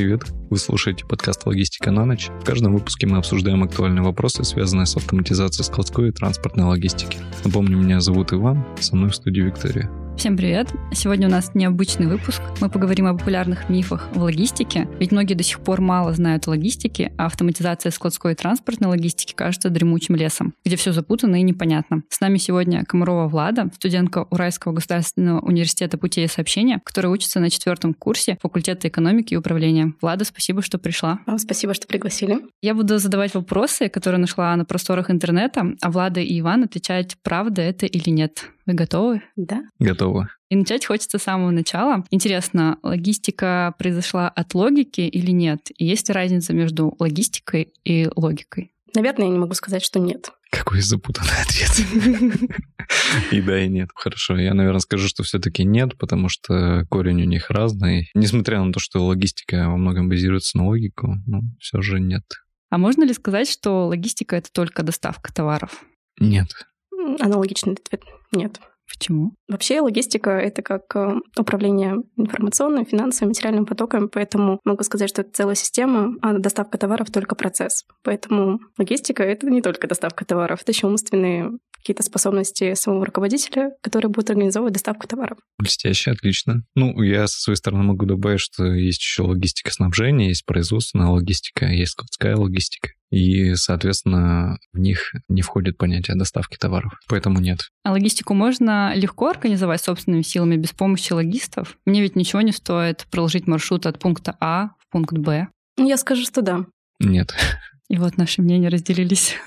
привет! Вы слушаете подкаст «Логистика на ночь». В каждом выпуске мы обсуждаем актуальные вопросы, связанные с автоматизацией складской и транспортной логистики. Напомню, меня зовут Иван, со мной в студии Виктория. Всем привет! Сегодня у нас необычный выпуск. Мы поговорим о популярных мифах в логистике, ведь многие до сих пор мало знают о логистике, а автоматизация складской и транспортной логистики кажется дремучим лесом, где все запутано и непонятно. С нами сегодня Комарова Влада, студентка Уральского государственного университета путей и сообщения, которая учится на четвертом курсе факультета экономики и управления. Влада, спасибо, что пришла. Вам спасибо, что пригласили. Я буду задавать вопросы, которые нашла на просторах интернета, а Влада и Иван отвечать, правда это или нет. Вы готовы? Да. Готово. И начать хочется с самого начала. Интересно, логистика произошла от логики или нет? И есть ли разница между логистикой и логикой? Наверное, я не могу сказать, что нет. Какой запутанный ответ. И да, и нет. Хорошо, я, наверное, скажу, что все-таки нет, потому что корень у них разный. Несмотря на то, что логистика во многом базируется на логику, ну, все же нет. А можно ли сказать, что логистика — это только доставка товаров? Нет. Аналогичный ответ — нет. Почему? Вообще логистика — это как э, управление информационным, финансовым, материальным потоком, поэтому могу сказать, что это целая система, а доставка товаров — только процесс. Поэтому логистика — это не только доставка товаров, это еще умственные какие-то способности самого руководителя, который будет организовывать доставку товаров. Блестяще, отлично. Ну, я со своей стороны могу добавить, что есть еще логистика снабжения, есть производственная логистика, есть складская логистика. И, соответственно, в них не входит понятие доставки товаров. Поэтому нет. А логистику можно легко организовать собственными силами без помощи логистов? Мне ведь ничего не стоит проложить маршрут от пункта А в пункт Б. Я скажу, что да. Нет. И вот наши мнения разделились.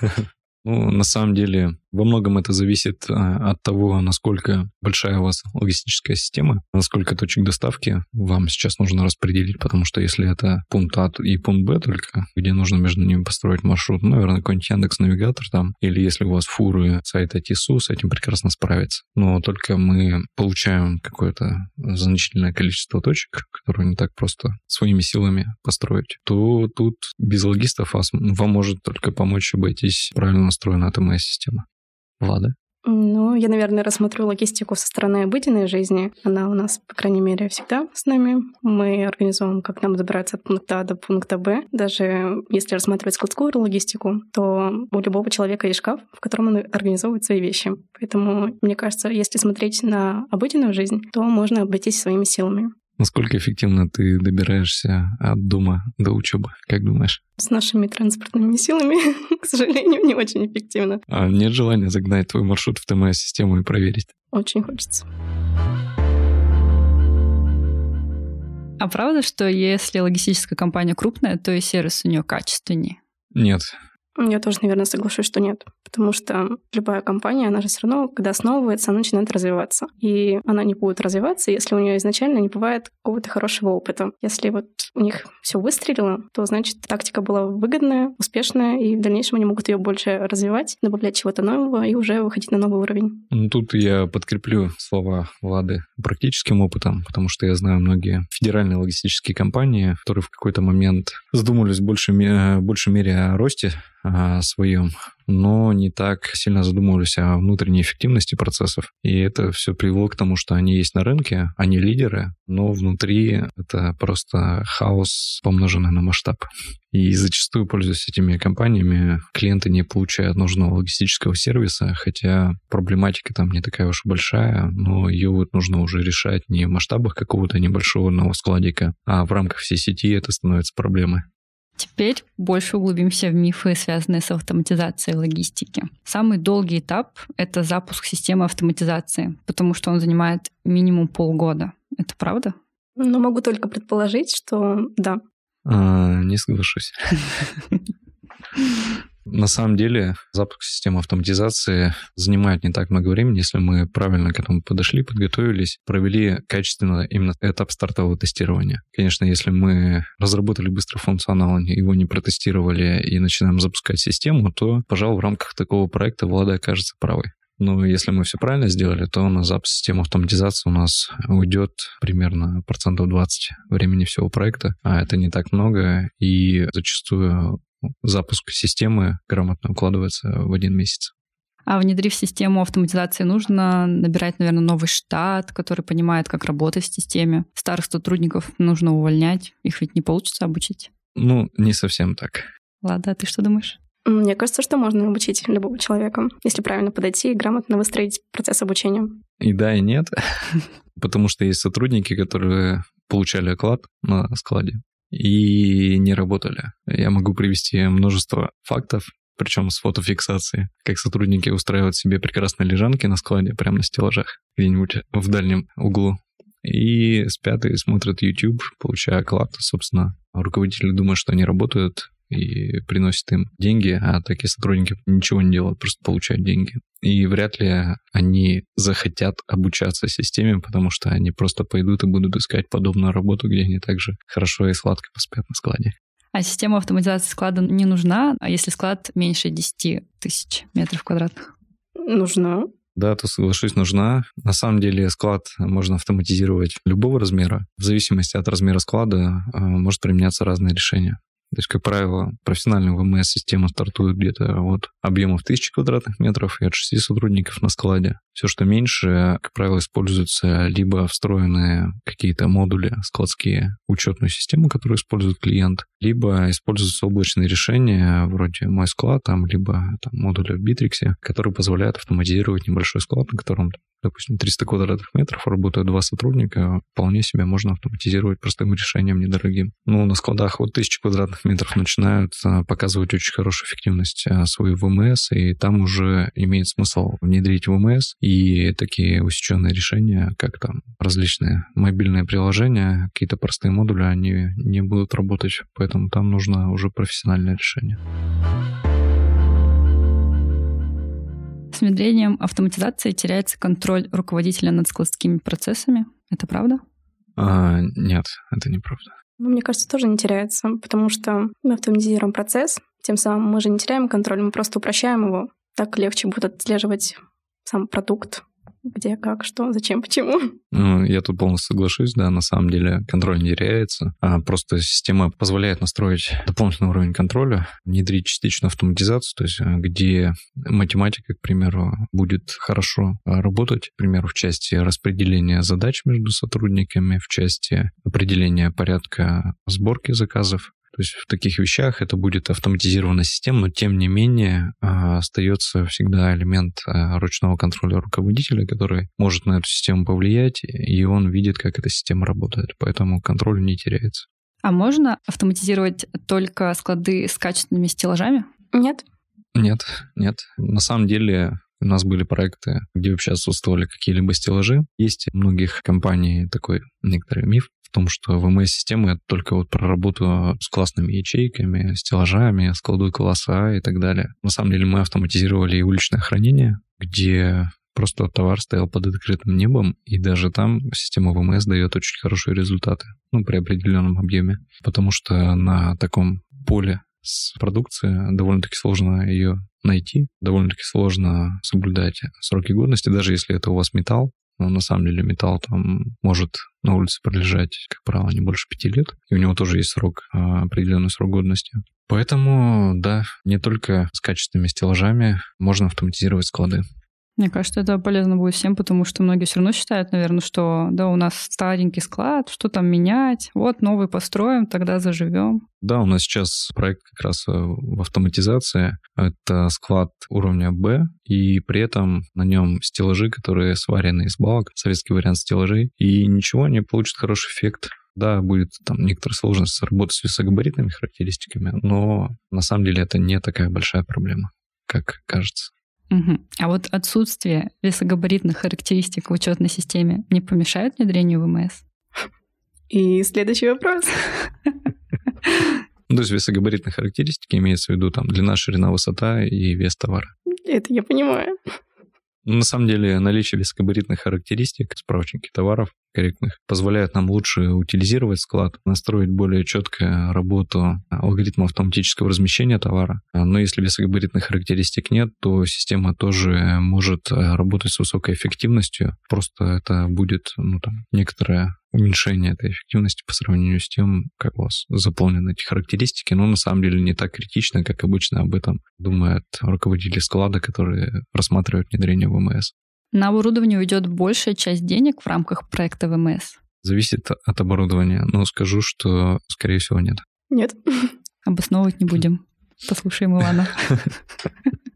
Ну, на самом деле, во многом это зависит а, от того, насколько большая у вас логистическая система, насколько точек доставки вам сейчас нужно распределить, потому что если это пункт А и пункт Б только, где нужно между ними построить маршрут, ну, наверное, какой-нибудь Яндекс Навигатор там, или если у вас фуры сайта ТИСУ, с этим прекрасно справится. Но только мы получаем какое-то значительное количество точек, которые не так просто своими силами построить, то тут без логистов вам может только помочь обойтись правильно настроена АТМС-система. Влада? Ну, я, наверное, рассмотрю логистику со стороны обыденной жизни. Она у нас, по крайней мере, всегда с нами. Мы организуем, как нам добраться от пункта А до пункта Б. Даже если рассматривать складскую логистику, то у любого человека есть шкаф, в котором он организовывает свои вещи. Поэтому, мне кажется, если смотреть на обыденную жизнь, то можно обойтись своими силами. Насколько эффективно ты добираешься от дома до учебы? Как думаешь? С нашими транспортными силами, к сожалению, не очень эффективно. А нет желания загнать твой маршрут в ТМС-систему и проверить? Очень хочется. А правда, что если логистическая компания крупная, то и сервис у нее качественнее? Нет, я тоже, наверное, соглашусь, что нет. Потому что любая компания, она же все равно, когда основывается, она начинает развиваться. И она не будет развиваться, если у нее изначально не бывает какого-то хорошего опыта. Если вот у них все выстрелило, то значит тактика была выгодная, успешная, и в дальнейшем они могут ее больше развивать, добавлять чего-то нового и уже выходить на новый уровень. Ну, тут я подкреплю слова Влады практическим опытом, потому что я знаю многие федеральные логистические компании, которые в какой-то момент задумались в большей, большей мере о росте а, своем, но не так сильно задумывались о внутренней эффективности процессов. И это все привело к тому, что они есть на рынке, они лидеры, но внутри это просто хаос, помноженный на масштаб. И зачастую, пользуясь этими компаниями, клиенты не получают нужного логистического сервиса, хотя проблематика там не такая уж большая, но ее вот нужно уже решать не в масштабах какого-то небольшого одного складика, а в рамках всей сети это становится проблемой. Теперь больше углубимся в мифы, связанные с автоматизацией логистики. Самый долгий этап — это запуск системы автоматизации, потому что он занимает минимум полгода. Это правда? Ну, могу только предположить, что да. А, не соглашусь. На самом деле запуск системы автоматизации занимает не так много времени, если мы правильно к этому подошли, подготовились, провели качественно именно этап стартового тестирования. Конечно, если мы разработали быстро функционал, его не протестировали и начинаем запускать систему, то, пожалуй, в рамках такого проекта Влада окажется правой. Но если мы все правильно сделали, то на запуск системы автоматизации у нас уйдет примерно процентов 20 времени всего проекта, а это не так много, и зачастую запуск системы грамотно укладывается в один месяц. А внедрив систему автоматизации, нужно набирать, наверное, новый штат, который понимает, как работать в системе. Старых сотрудников нужно увольнять. Их ведь не получится обучить. Ну, не совсем так. Ладно, а ты что думаешь? Мне кажется, что можно обучить любого человека, если правильно подойти и грамотно выстроить процесс обучения. И да, и нет. Потому что есть сотрудники, которые получали оклад на складе и не работали. Я могу привести множество фактов, причем с фотофиксацией, как сотрудники устраивают себе прекрасные лежанки на складе, прямо на стеллажах, где-нибудь в дальнем углу. И спят и смотрят YouTube, получая оклад. Собственно, руководители думают, что они работают, и приносит им деньги, а такие сотрудники ничего не делают, просто получают деньги. И вряд ли они захотят обучаться системе, потому что они просто пойдут и будут искать подобную работу, где они также хорошо и сладко поспят на складе. А система автоматизации склада не нужна, а если склад меньше 10 тысяч метров квадратных? Нужна. Да, то соглашусь, нужна. На самом деле склад можно автоматизировать любого размера. В зависимости от размера склада э, может применяться разные решения. То есть, как правило, профессиональная ВМС-система стартует где-то от объемов 1000 квадратных метров и от 6 сотрудников на складе. Все, что меньше, как правило, используются либо встроенные какие-то модули складские, учетную систему, которую использует клиент, либо используются облачные решения вроде склад, там, либо там, модули в Bittrex, которые позволяют автоматизировать небольшой склад, на котором допустим, 300 квадратных метров, работают два сотрудника, вполне себе можно автоматизировать простым решением недорогим. Ну, на складах вот 1000 квадратных метров начинают показывать очень хорошую эффективность а, свою ВМС, и там уже имеет смысл внедрить ВМС и такие усеченные решения, как там различные мобильные приложения, какие-то простые модули, они не будут работать, поэтому там нужно уже профессиональное решение. С внедрением автоматизации теряется контроль руководителя над складскими процессами. Это правда? А, нет, это неправда. Ну, мне кажется, тоже не теряется, потому что мы автоматизируем процесс, тем самым мы же не теряем контроль, мы просто упрощаем его. Так легче будет отслеживать сам продукт, где, как, что, зачем, почему. Ну, я тут полностью соглашусь, да, на самом деле контроль не теряется, а просто система позволяет настроить дополнительный уровень контроля, внедрить частичную автоматизацию, то есть э, где математика, к примеру, будет хорошо работать, к примеру, в части распределения задач между сотрудниками, в части определения порядка сборки заказов, то есть в таких вещах это будет автоматизированная система, но тем не менее а, остается всегда элемент а, ручного контроля руководителя, который может на эту систему повлиять, и он видит, как эта система работает. Поэтому контроль не теряется. А можно автоматизировать только склады с качественными стеллажами? Нет. Нет, нет. На самом деле у нас были проекты, где вообще отсутствовали какие-либо стеллажи. Есть у многих компаний такой некоторый миф, том, что VMS-система — это только вот про работу с классными ячейками, стеллажами, складой класса А и так далее. На самом деле мы автоматизировали и уличное хранение, где просто товар стоял под открытым небом, и даже там система ВМС дает очень хорошие результаты, ну, при определенном объеме, потому что на таком поле с продукцией довольно-таки сложно ее найти, довольно-таки сложно соблюдать сроки годности, даже если это у вас металл, но на самом деле металл там может на улице пролежать, как правило, не больше пяти лет, и у него тоже есть срок, а, определенный срок годности. Поэтому, да, не только с качественными стеллажами можно автоматизировать склады. Мне кажется, это полезно будет всем, потому что многие все равно считают, наверное, что да, у нас старенький склад, что там менять, вот новый построим, тогда заживем. Да, у нас сейчас проект как раз э, в автоматизации. Это склад уровня Б, и при этом на нем стеллажи, которые сварены из балок, советский вариант стеллажей, и ничего, не получит хороший эффект. Да, будет там некоторая сложность работы с весогабаритными характеристиками, но на самом деле это не такая большая проблема, как кажется. Угу. А вот отсутствие весогабаритных характеристик в учетной системе не помешает внедрению ВМС? И следующий вопрос. Ну, то есть весогабаритные характеристики имеется в виду там длина, ширина, высота и вес товара. Это я понимаю. На самом деле наличие весогабаритных характеристик в справочнике товаров корректных, позволяют нам лучше утилизировать склад, настроить более четкую работу алгоритма автоматического размещения товара. Но если без габаритных характеристик нет, то система тоже может работать с высокой эффективностью. Просто это будет ну, там, некоторое уменьшение этой эффективности по сравнению с тем, как у вас заполнены эти характеристики, но на самом деле не так критично, как обычно об этом думают руководители склада, которые рассматривают внедрение ВМС. На оборудование уйдет большая часть денег в рамках проекта ВМС? Зависит от оборудования, но скажу, что, скорее всего, нет. Нет. Обосновывать не будем. Послушаем Ивана.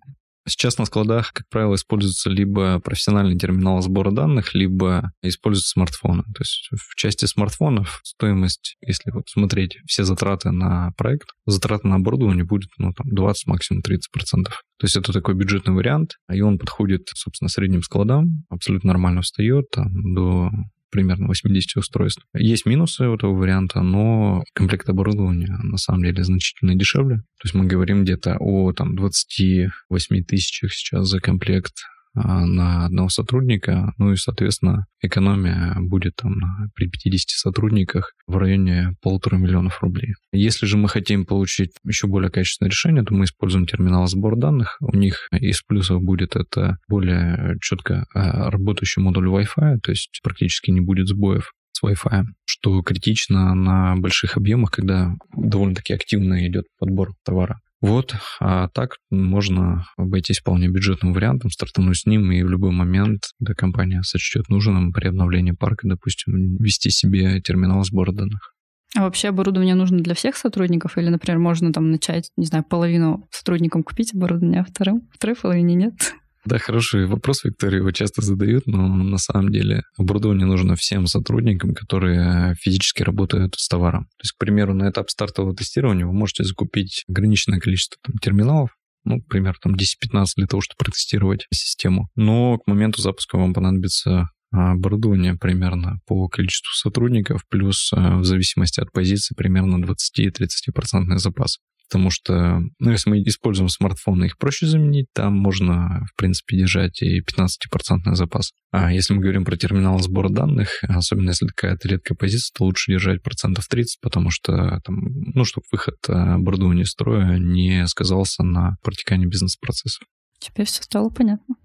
Сейчас на складах, как правило, используется либо профессиональный терминал сбора данных, либо используются смартфоны. То есть в части смартфонов стоимость, если вот смотреть все затраты на проект, затраты на оборудование будет ну, там 20, максимум 30%. То есть это такой бюджетный вариант, и он подходит, собственно, средним складам, абсолютно нормально встает там, до примерно 80 устройств. Есть минусы у этого варианта, но комплект оборудования на самом деле значительно дешевле. То есть мы говорим где-то о там, 28 тысячах сейчас за комплект на одного сотрудника, ну и, соответственно, экономия будет там при 50 сотрудниках в районе полутора миллионов рублей. Если же мы хотим получить еще более качественное решение, то мы используем терминал сбор данных. У них из плюсов будет это более четко а, работающий модуль Wi-Fi, то есть практически не будет сбоев с Wi-Fi, что критично на больших объемах, когда довольно-таки активно идет подбор товара. Вот, а так можно обойтись вполне бюджетным вариантом, стартануть с ним и в любой момент, когда компания сочтет нужным при обновлении парка, допустим, вести себе терминал сбора данных. А вообще оборудование нужно для всех сотрудников? Или, например, можно там начать, не знаю, половину сотрудникам купить оборудование, а вторым, второй половине нет? Да, хороший вопрос, Виктория, его часто задают, но на самом деле оборудование нужно всем сотрудникам, которые физически работают с товаром. То есть, к примеру, на этап стартового тестирования вы можете закупить ограниченное количество там, терминалов, ну, примерно там 10-15 для того, чтобы протестировать систему. Но к моменту запуска вам понадобится оборудование примерно по количеству сотрудников, плюс э, в зависимости от позиции примерно 20-30% запас потому что, ну, если мы используем смартфоны, их проще заменить, там можно, в принципе, держать и 15% запас. А если мы говорим про терминал сбора данных, особенно если какая-то редкая позиция, то лучше держать процентов 30, потому что, там, ну, чтобы выход оборудования из строя не сказался на протекании бизнес-процессов. Теперь все стало понятно.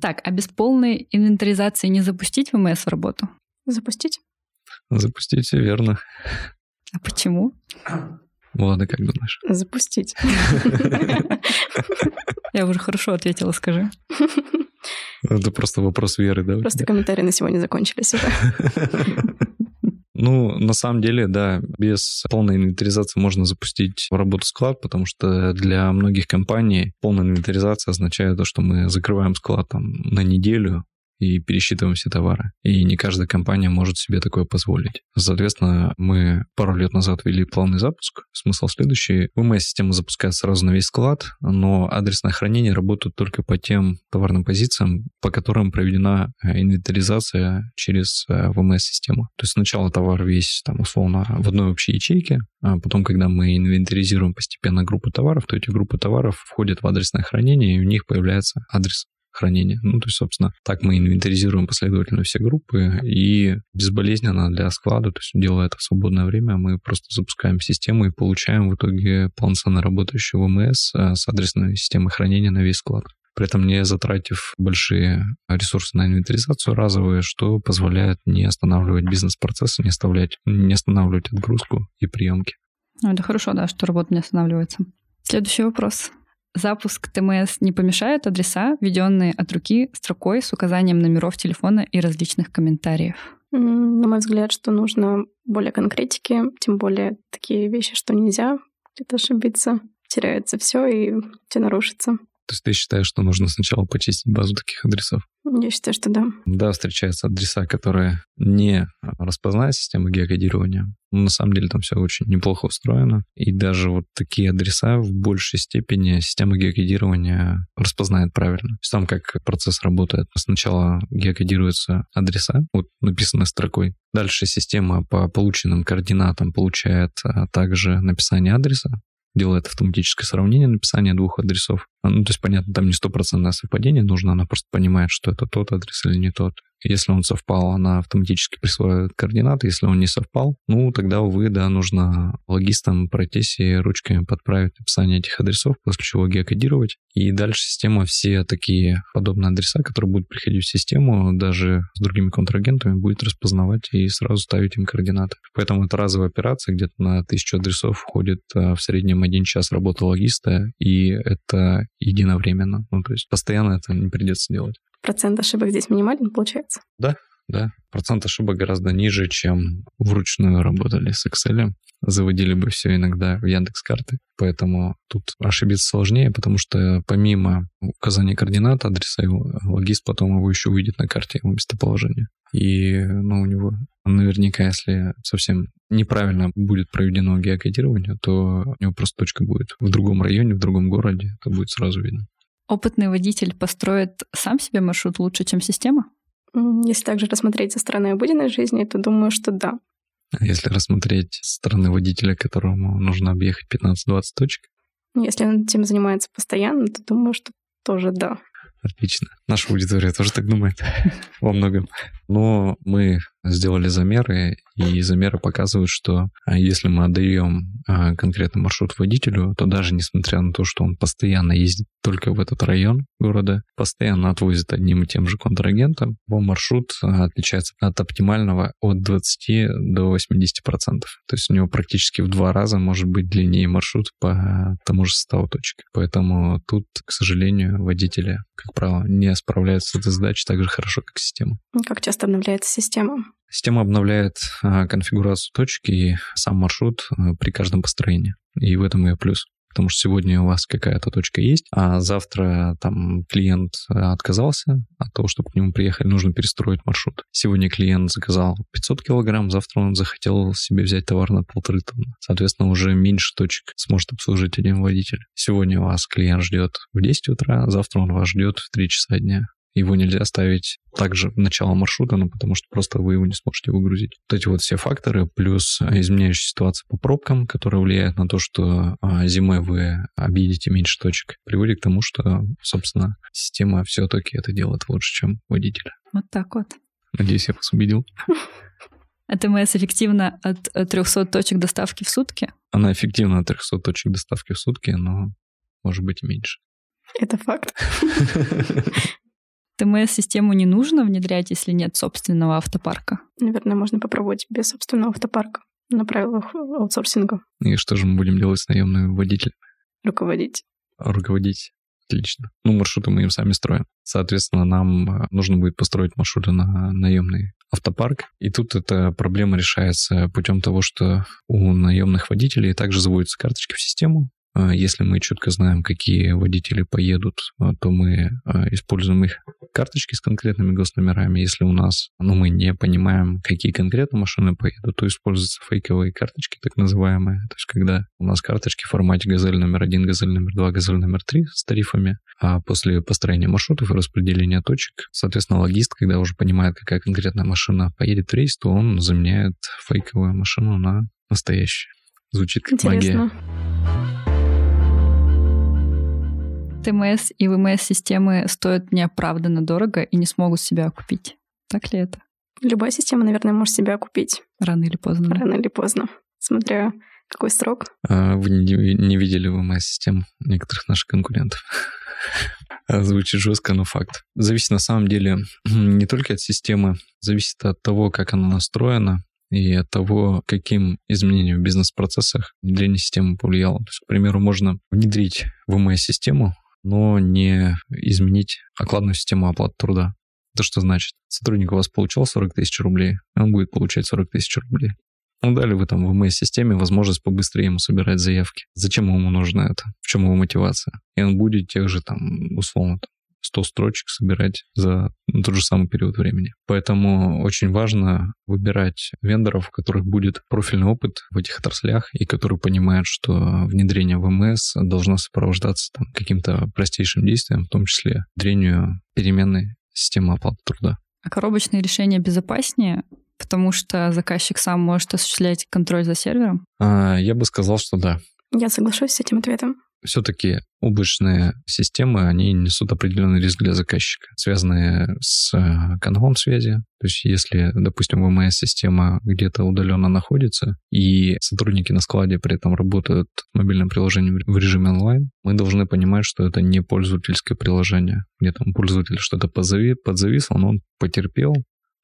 Так, а без полной инвентаризации не запустить ВМС в работу? Запустить? Запустить, верно. А почему? Влада, как думаешь? Запустить. Я уже хорошо ответила, скажи. Это просто вопрос веры, да? Просто комментарии на сегодня закончились уже. Ну, на самом деле, да, без полной инвентаризации можно запустить работу склад, потому что для многих компаний полная инвентаризация означает то, что мы закрываем склад там на неделю, и пересчитываем все товары. И не каждая компания может себе такое позволить. Соответственно, мы пару лет назад ввели плавный запуск. Смысл следующий. ВМС-система запускается сразу на весь склад, но адресное хранение работает только по тем товарным позициям, по которым проведена э, инвентаризация через э, ВМС-систему. То есть сначала товар весь, там, условно, в одной общей ячейке, а потом, когда мы инвентаризируем постепенно группы товаров, то эти группы товаров входят в адресное хранение, и у них появляется адрес хранения. Ну, то есть, собственно, так мы инвентаризируем последовательно все группы и безболезненно для склада, то есть делая это в свободное время, мы просто запускаем систему и получаем в итоге полноценно работающую ВМС э, с адресной системой хранения на весь склад при этом не затратив большие ресурсы на инвентаризацию разовые, что позволяет не останавливать бизнес-процессы, не, оставлять, не останавливать отгрузку и приемки. Ну, это хорошо, да, что работа не останавливается. Следующий вопрос запуск ТМС не помешает адреса, введенные от руки строкой с указанием номеров телефона и различных комментариев? На мой взгляд, что нужно более конкретики, тем более такие вещи, что нельзя где-то ошибиться, теряется все и все нарушится. То есть ты считаешь, что нужно сначала почистить базу таких адресов? Я считаю, что да. Да, встречаются адреса, которые не распознает система геокодирования. Но на самом деле там все очень неплохо устроено. И даже вот такие адреса в большей степени система геокодирования распознает правильно. То есть там как процесс работает. Сначала геокодируются адреса, вот написанной строкой. Дальше система по полученным координатам получает а, также написание адреса, делает автоматическое сравнение написания двух адресов. Ну, то есть, понятно, там не стопроцентное совпадение нужно, она просто понимает, что это тот адрес или не тот. Если он совпал, она автоматически присваивает координаты. Если он не совпал, ну, тогда, увы, да, нужно логистам пройтись и ручками подправить описание этих адресов, после чего геокодировать. И дальше система все такие подобные адреса, которые будут приходить в систему, даже с другими контрагентами, будет распознавать и сразу ставить им координаты. Поэтому это разовая операция, где-то на тысячу адресов входит а, в среднем один час работы логиста, и это единовременно. Ну, то есть постоянно это не придется делать. Процент ошибок здесь минимален, получается? Да, да. Процент ошибок гораздо ниже, чем вручную работали с Excel. Заводили бы все иногда в Яндекс карты. Поэтому тут ошибиться сложнее, потому что помимо указания координат, адреса, логист потом его еще увидит на карте его местоположения. И ну, у него наверняка, если совсем неправильно будет проведено геокодирование, то у него просто точка будет в другом районе, в другом городе. Это будет сразу видно. Опытный водитель построит сам себе маршрут лучше, чем система? Если также рассмотреть со стороны обыденной жизни, то думаю, что да. А если рассмотреть со стороны водителя, которому нужно объехать 15-20 точек? Если он этим занимается постоянно, то думаю, что тоже да. Отлично. Наша аудитория тоже так думает во многом. Но мы сделали замеры, и замеры показывают, что а, если мы отдаем а, конкретный маршрут водителю, то даже несмотря на то, что он постоянно ездит только в этот район города, постоянно отвозит одним и тем же контрагентом, его маршрут а, отличается от оптимального от 20 до 80 процентов. То есть у него практически в два раза может быть длиннее маршрут по тому же составу точек. Поэтому тут, к сожалению, водители, как правило, не справляются с этой задачей так же хорошо, как система. Как часто обновляется система? Система обновляет а, конфигурацию точки и сам маршрут а, при каждом построении. И в этом ее плюс. Потому что сегодня у вас какая-то точка есть, а завтра там клиент отказался от того, чтобы к нему приехали, нужно перестроить маршрут. Сегодня клиент заказал 500 килограмм, завтра он захотел себе взять товар на полторы тонны. Соответственно, уже меньше точек сможет обслужить один водитель. Сегодня вас клиент ждет в 10 утра, завтра он вас ждет в 3 часа дня. Его нельзя ставить также в начало маршрута, ну, потому что просто вы его не сможете выгрузить. Вот эти вот все факторы, плюс изменяющая ситуация по пробкам, которая влияет на то, что а, зимой вы объедете меньше точек, приводит к тому, что, собственно, система все-таки это делает лучше, чем водитель. Вот так вот. Надеюсь, я вас убедил. АТМС эффективно от 300 точек доставки в сутки? Она эффективна от 300 точек доставки в сутки, но может быть и меньше. Это факт. ТМС-систему не нужно внедрять, если нет собственного автопарка? Наверное, можно попробовать без собственного автопарка на правилах аутсорсинга. И что же мы будем делать с наемными водителями? Руководить. Руководить. Отлично. Ну, маршруты мы им сами строим. Соответственно, нам э, нужно будет построить маршруты на наемный автопарк. И тут эта проблема решается путем того, что у наемных водителей также заводятся карточки в систему, если мы четко знаем, какие водители поедут, а, то мы а, используем их карточки с конкретными госномерами. Если у нас, ну, мы не понимаем, какие конкретно машины поедут, то используются фейковые карточки, так называемые. То есть, когда у нас карточки в формате газель номер один, газель номер два, газель номер три с тарифами, а после построения маршрутов и распределения точек, соответственно, логист, когда уже понимает, какая конкретная машина поедет в рейс, то он заменяет фейковую машину на настоящую. Звучит как Интересно. магия. ТМС и ВМС-системы стоят неоправданно дорого и не смогут себя окупить. Так ли это? Любая система, наверное, может себя окупить. Рано или поздно. Рано или поздно. Смотря какой срок. А вы не, не видели ВМС-систем некоторых наших конкурентов? Звучит жестко, но факт. Зависит на самом деле не только от системы, зависит от того, как она настроена, и от того, каким изменениям в бизнес-процессах внедрение системы повлияло. То есть, к примеру, можно внедрить ВМС-систему, но не изменить окладную систему оплаты труда. Это что значит? Сотрудник у вас получал 40 тысяч рублей, он будет получать 40 тысяч рублей. Ну, дали вы там в МС-системе возможность побыстрее ему собирать заявки. Зачем ему нужно это? В чем его мотивация? И он будет тех же там, условно, 100 строчек собирать за тот же самый период времени. Поэтому очень важно выбирать вендоров, у которых будет профильный опыт в этих отраслях и которые понимают, что внедрение ВМС должно сопровождаться там, каким-то простейшим действием, в том числе внедрению переменной системы оплаты труда. А коробочные решения безопаснее, потому что заказчик сам может осуществлять контроль за сервером? А, я бы сказал, что да. Я соглашусь с этим ответом. Все-таки облачные системы, они несут определенный риск для заказчика, связанные с э, каналом связи. То есть если, допустим, ВМС-система где-то удаленно находится, и сотрудники на складе при этом работают в мобильном приложении в режиме онлайн, мы должны понимать, что это не пользовательское приложение, где там пользователь что-то подзависло, но он потерпел,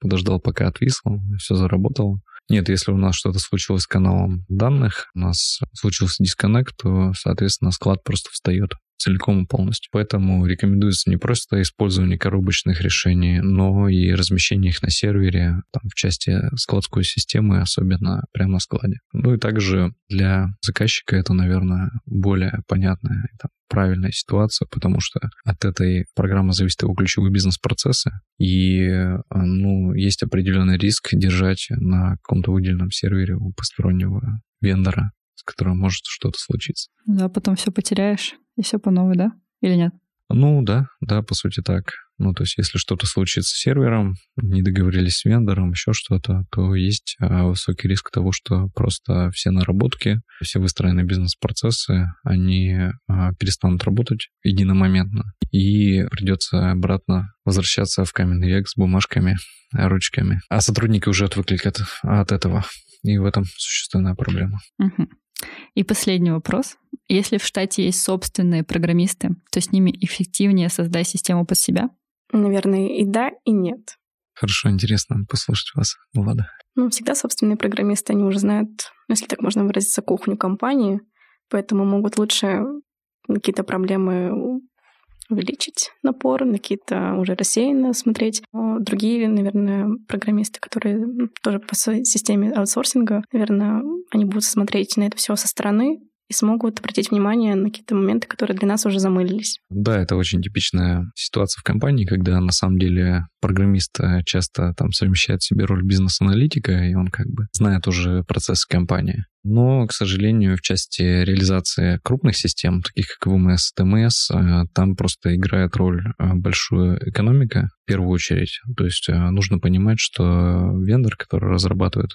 подождал, пока отвисло, все заработало. Нет, если у нас что-то случилось с каналом данных, у нас случился дисконнект, то, соответственно, склад просто встает целиком и полностью. Поэтому рекомендуется не просто использование коробочных решений, но и размещение их на сервере, там, в части складской системы, особенно прямо на складе. Ну и также для заказчика это, наверное, более понятная там, правильная ситуация, потому что от этой программы зависят его ключевые бизнес-процессы, и ну, есть определенный риск держать на каком-то выделенном сервере у постороннего вендора, с которым может что-то случиться. Да, потом все потеряешь. И все по новой, да? Или нет? Ну да, да, по сути так. Ну, то есть, если что-то случится с сервером, не договорились с вендором, еще что-то, то есть а, высокий риск того, что просто все наработки, все выстроенные бизнес-процессы, они а, перестанут работать единомоментно, и придется обратно возвращаться в каменный век с бумажками, ручками. А сотрудники уже отвыкли от, от этого, и в этом существенная проблема. Угу. И последний вопрос. Если в штате есть собственные программисты, то с ними эффективнее создать систему под себя? Наверное, и да, и нет. Хорошо, интересно послушать вас, Влада. Ну, всегда собственные программисты, они уже знают, если так можно выразиться, кухню компании, поэтому могут лучше какие-то проблемы увеличить напор, на какие-то уже рассеянно смотреть. Но другие, наверное, программисты, которые тоже по своей системе аутсорсинга, наверное, они будут смотреть на это все со стороны и смогут обратить внимание на какие-то моменты, которые для нас уже замылились. Да, это очень типичная ситуация в компании, когда на самом деле программист э, часто там совмещает себе роль бизнес-аналитика, и он как бы знает уже процессы компании. Но, к сожалению, в части реализации крупных систем, таких как ВМС, ТМС, э, там просто играет роль э, большую экономика в первую очередь. То есть нужно понимать, что вендор, который разрабатывает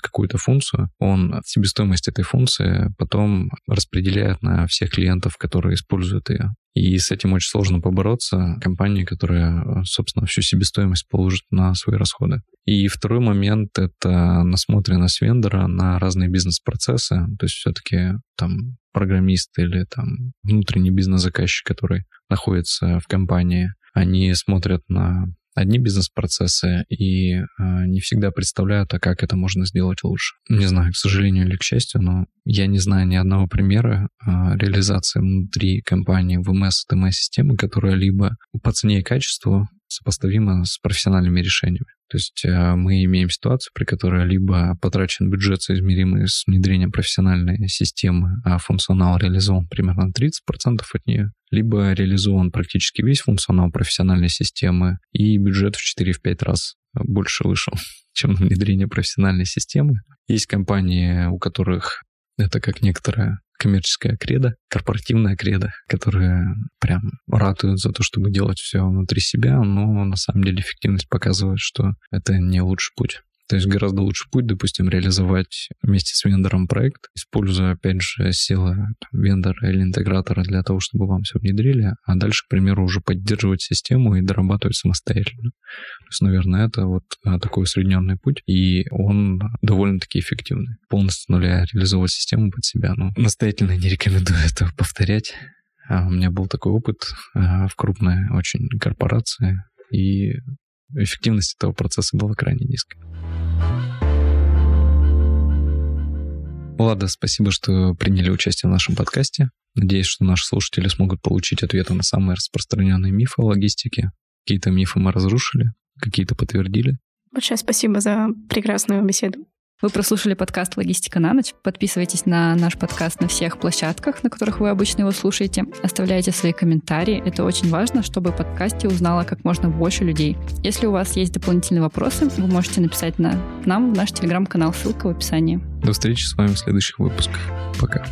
какую-то функцию, он себестоимость этой функции потом распределяет на всех клиентов, которые используют ее. И с этим очень сложно побороться компании, которая, собственно, всю себестоимость положит на свои расходы. И второй момент — это насмотренность вендора на разные бизнес-процессы. То есть все-таки там программист или там внутренний бизнес-заказчик, который находится в компании, они смотрят на одни бизнес-процессы и э, не всегда представляют, а как это можно сделать лучше. Не знаю, к сожалению или к счастью, но я не знаю ни одного примера э, реализации внутри компании VMS и TMS-системы, которая либо по цене и качеству сопоставима с профессиональными решениями. То есть э, мы имеем ситуацию, при которой либо потрачен бюджет, соизмеримый с внедрением профессиональной системы, а функционал реализован примерно 30% от нее, либо реализован практически весь функционал профессиональной системы, и бюджет в 4-5 раз больше вышел, чем внедрение профессиональной системы. Есть компании, у которых это как некоторая коммерческая кредо, корпоративная кредо, которые прям ратуют за то, чтобы делать все внутри себя, но на самом деле эффективность показывает, что это не лучший путь. То есть гораздо лучше путь, допустим, реализовать вместе с вендором проект, используя, опять же, силы вендора или интегратора для того, чтобы вам все внедрили, а дальше, к примеру, уже поддерживать систему и дорабатывать самостоятельно. То есть, наверное, это вот а, такой усредненный путь, и он довольно-таки эффективный. Полностью нуля реализовать систему под себя, ну, настоятельно не рекомендую это повторять. А у меня был такой опыт а, в крупной очень корпорации, и эффективность этого процесса была крайне низкой. Влада, спасибо, что приняли участие в нашем подкасте. Надеюсь, что наши слушатели смогут получить ответы на самые распространенные мифы о логистике. Какие-то мифы мы разрушили, какие-то подтвердили. Большое спасибо за прекрасную беседу. Вы прослушали подкаст «Логистика на ночь». Подписывайтесь на наш подкаст на всех площадках, на которых вы обычно его слушаете. Оставляйте свои комментарии. Это очень важно, чтобы подкасте узнало как можно больше людей. Если у вас есть дополнительные вопросы, вы можете написать на, нам в наш телеграм-канал. Ссылка в описании. До встречи с вами в следующих выпусках. Пока.